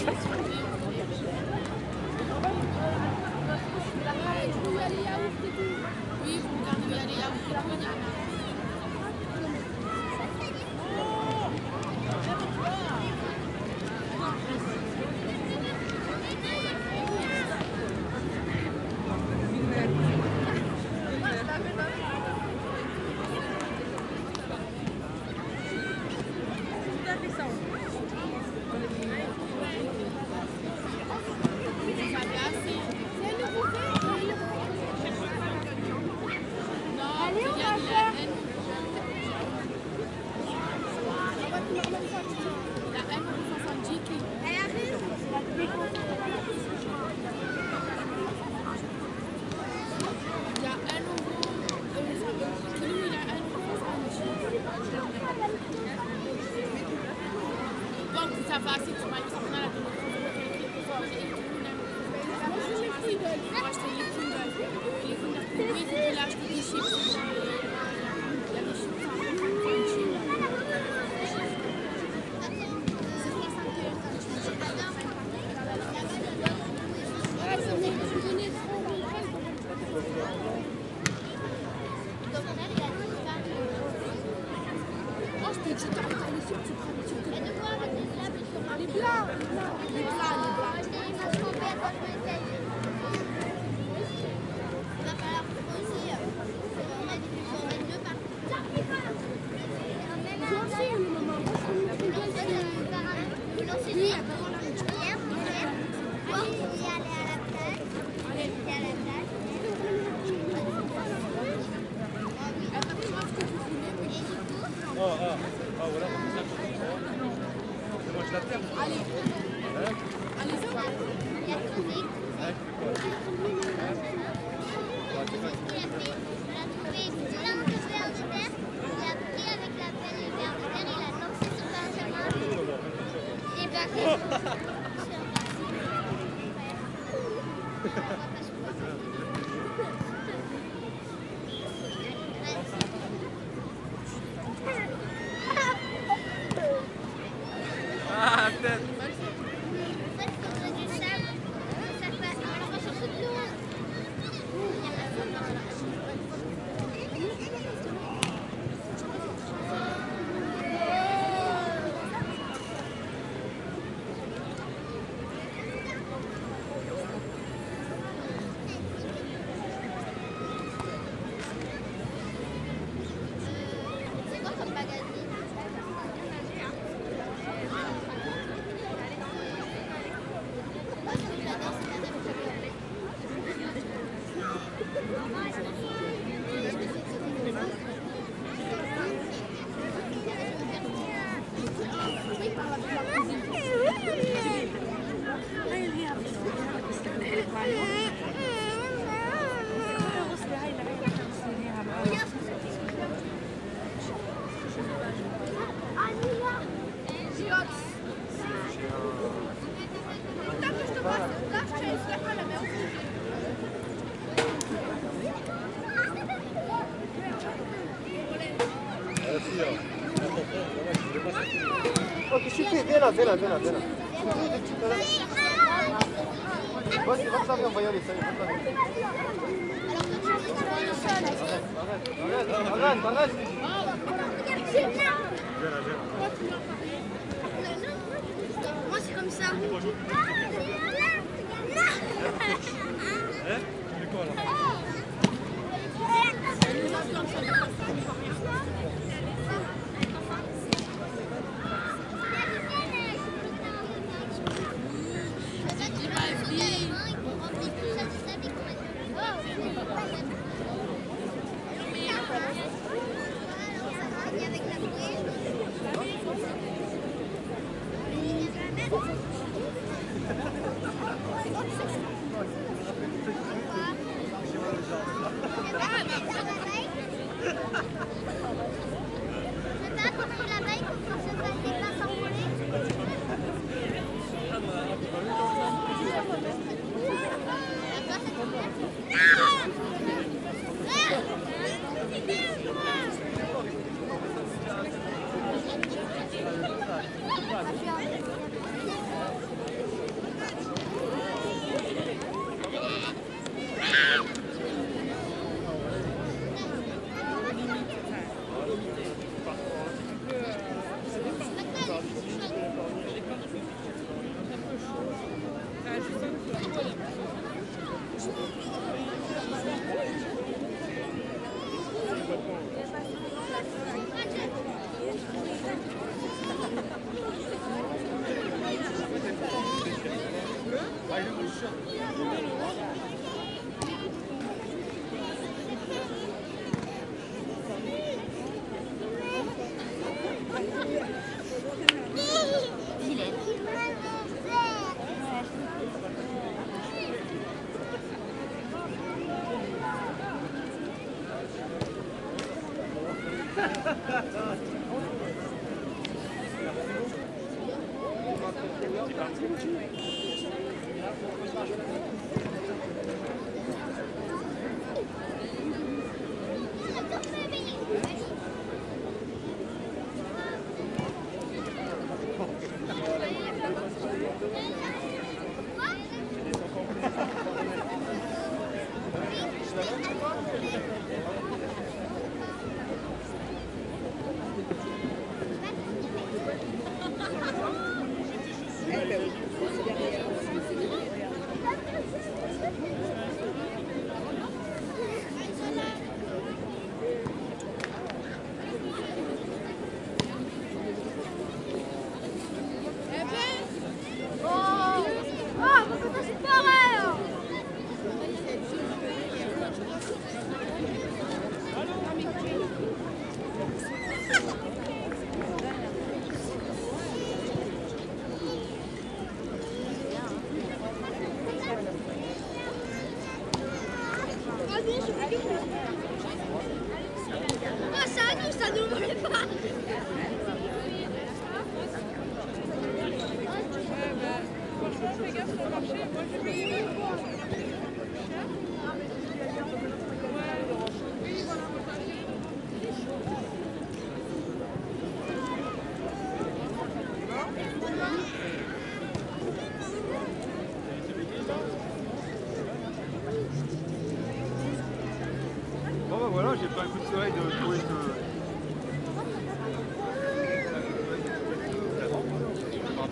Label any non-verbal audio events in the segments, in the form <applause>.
Oui, vous regardez, il y a des Les blancs, les blancs, les blancs. Thank you. là, viens là, viens là, viens là. Vas-y, va on va y aller, ça y est, Arrête, arrête, arrête. Moi, c'est comme ça. 감사합니다. <laughs> 어? Ça, nous, ça nous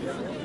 Yeah.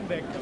J'ai pris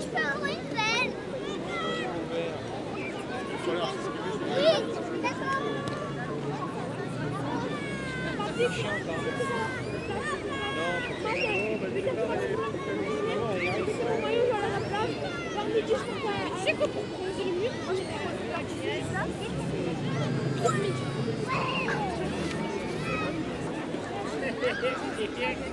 je peux C'est un.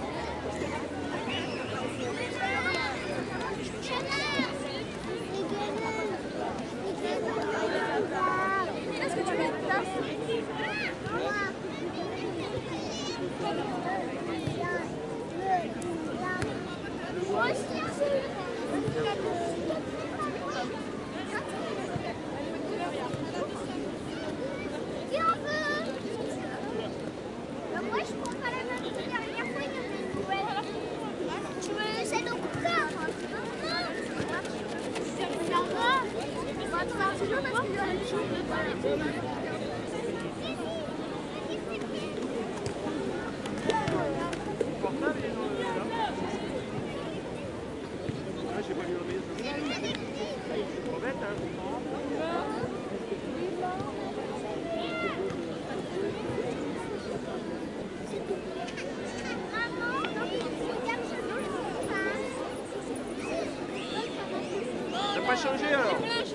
pas changer alors.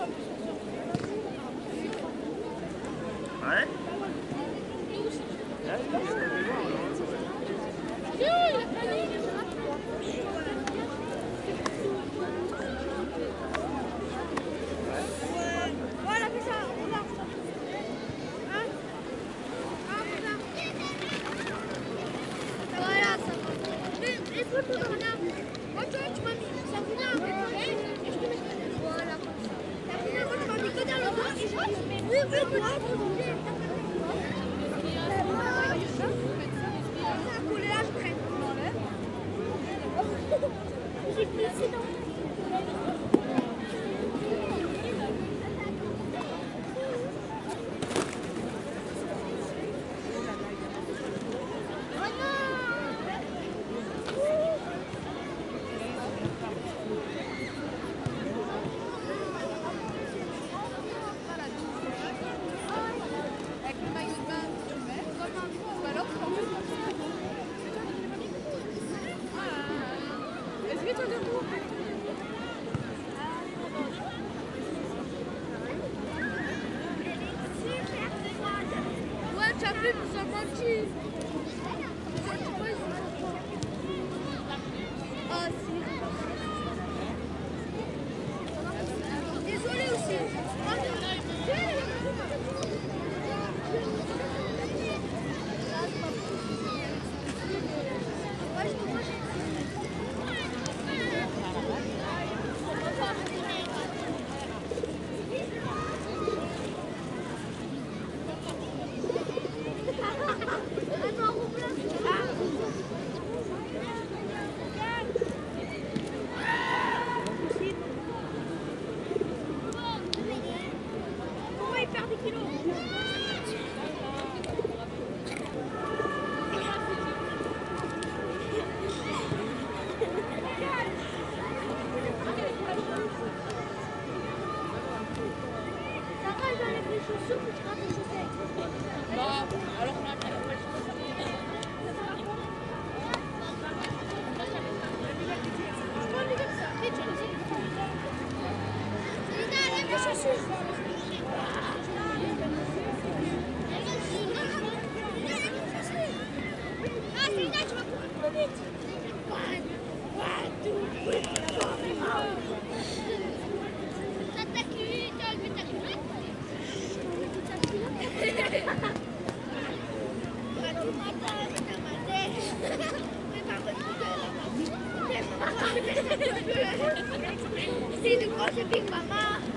C'est une grosse big mama.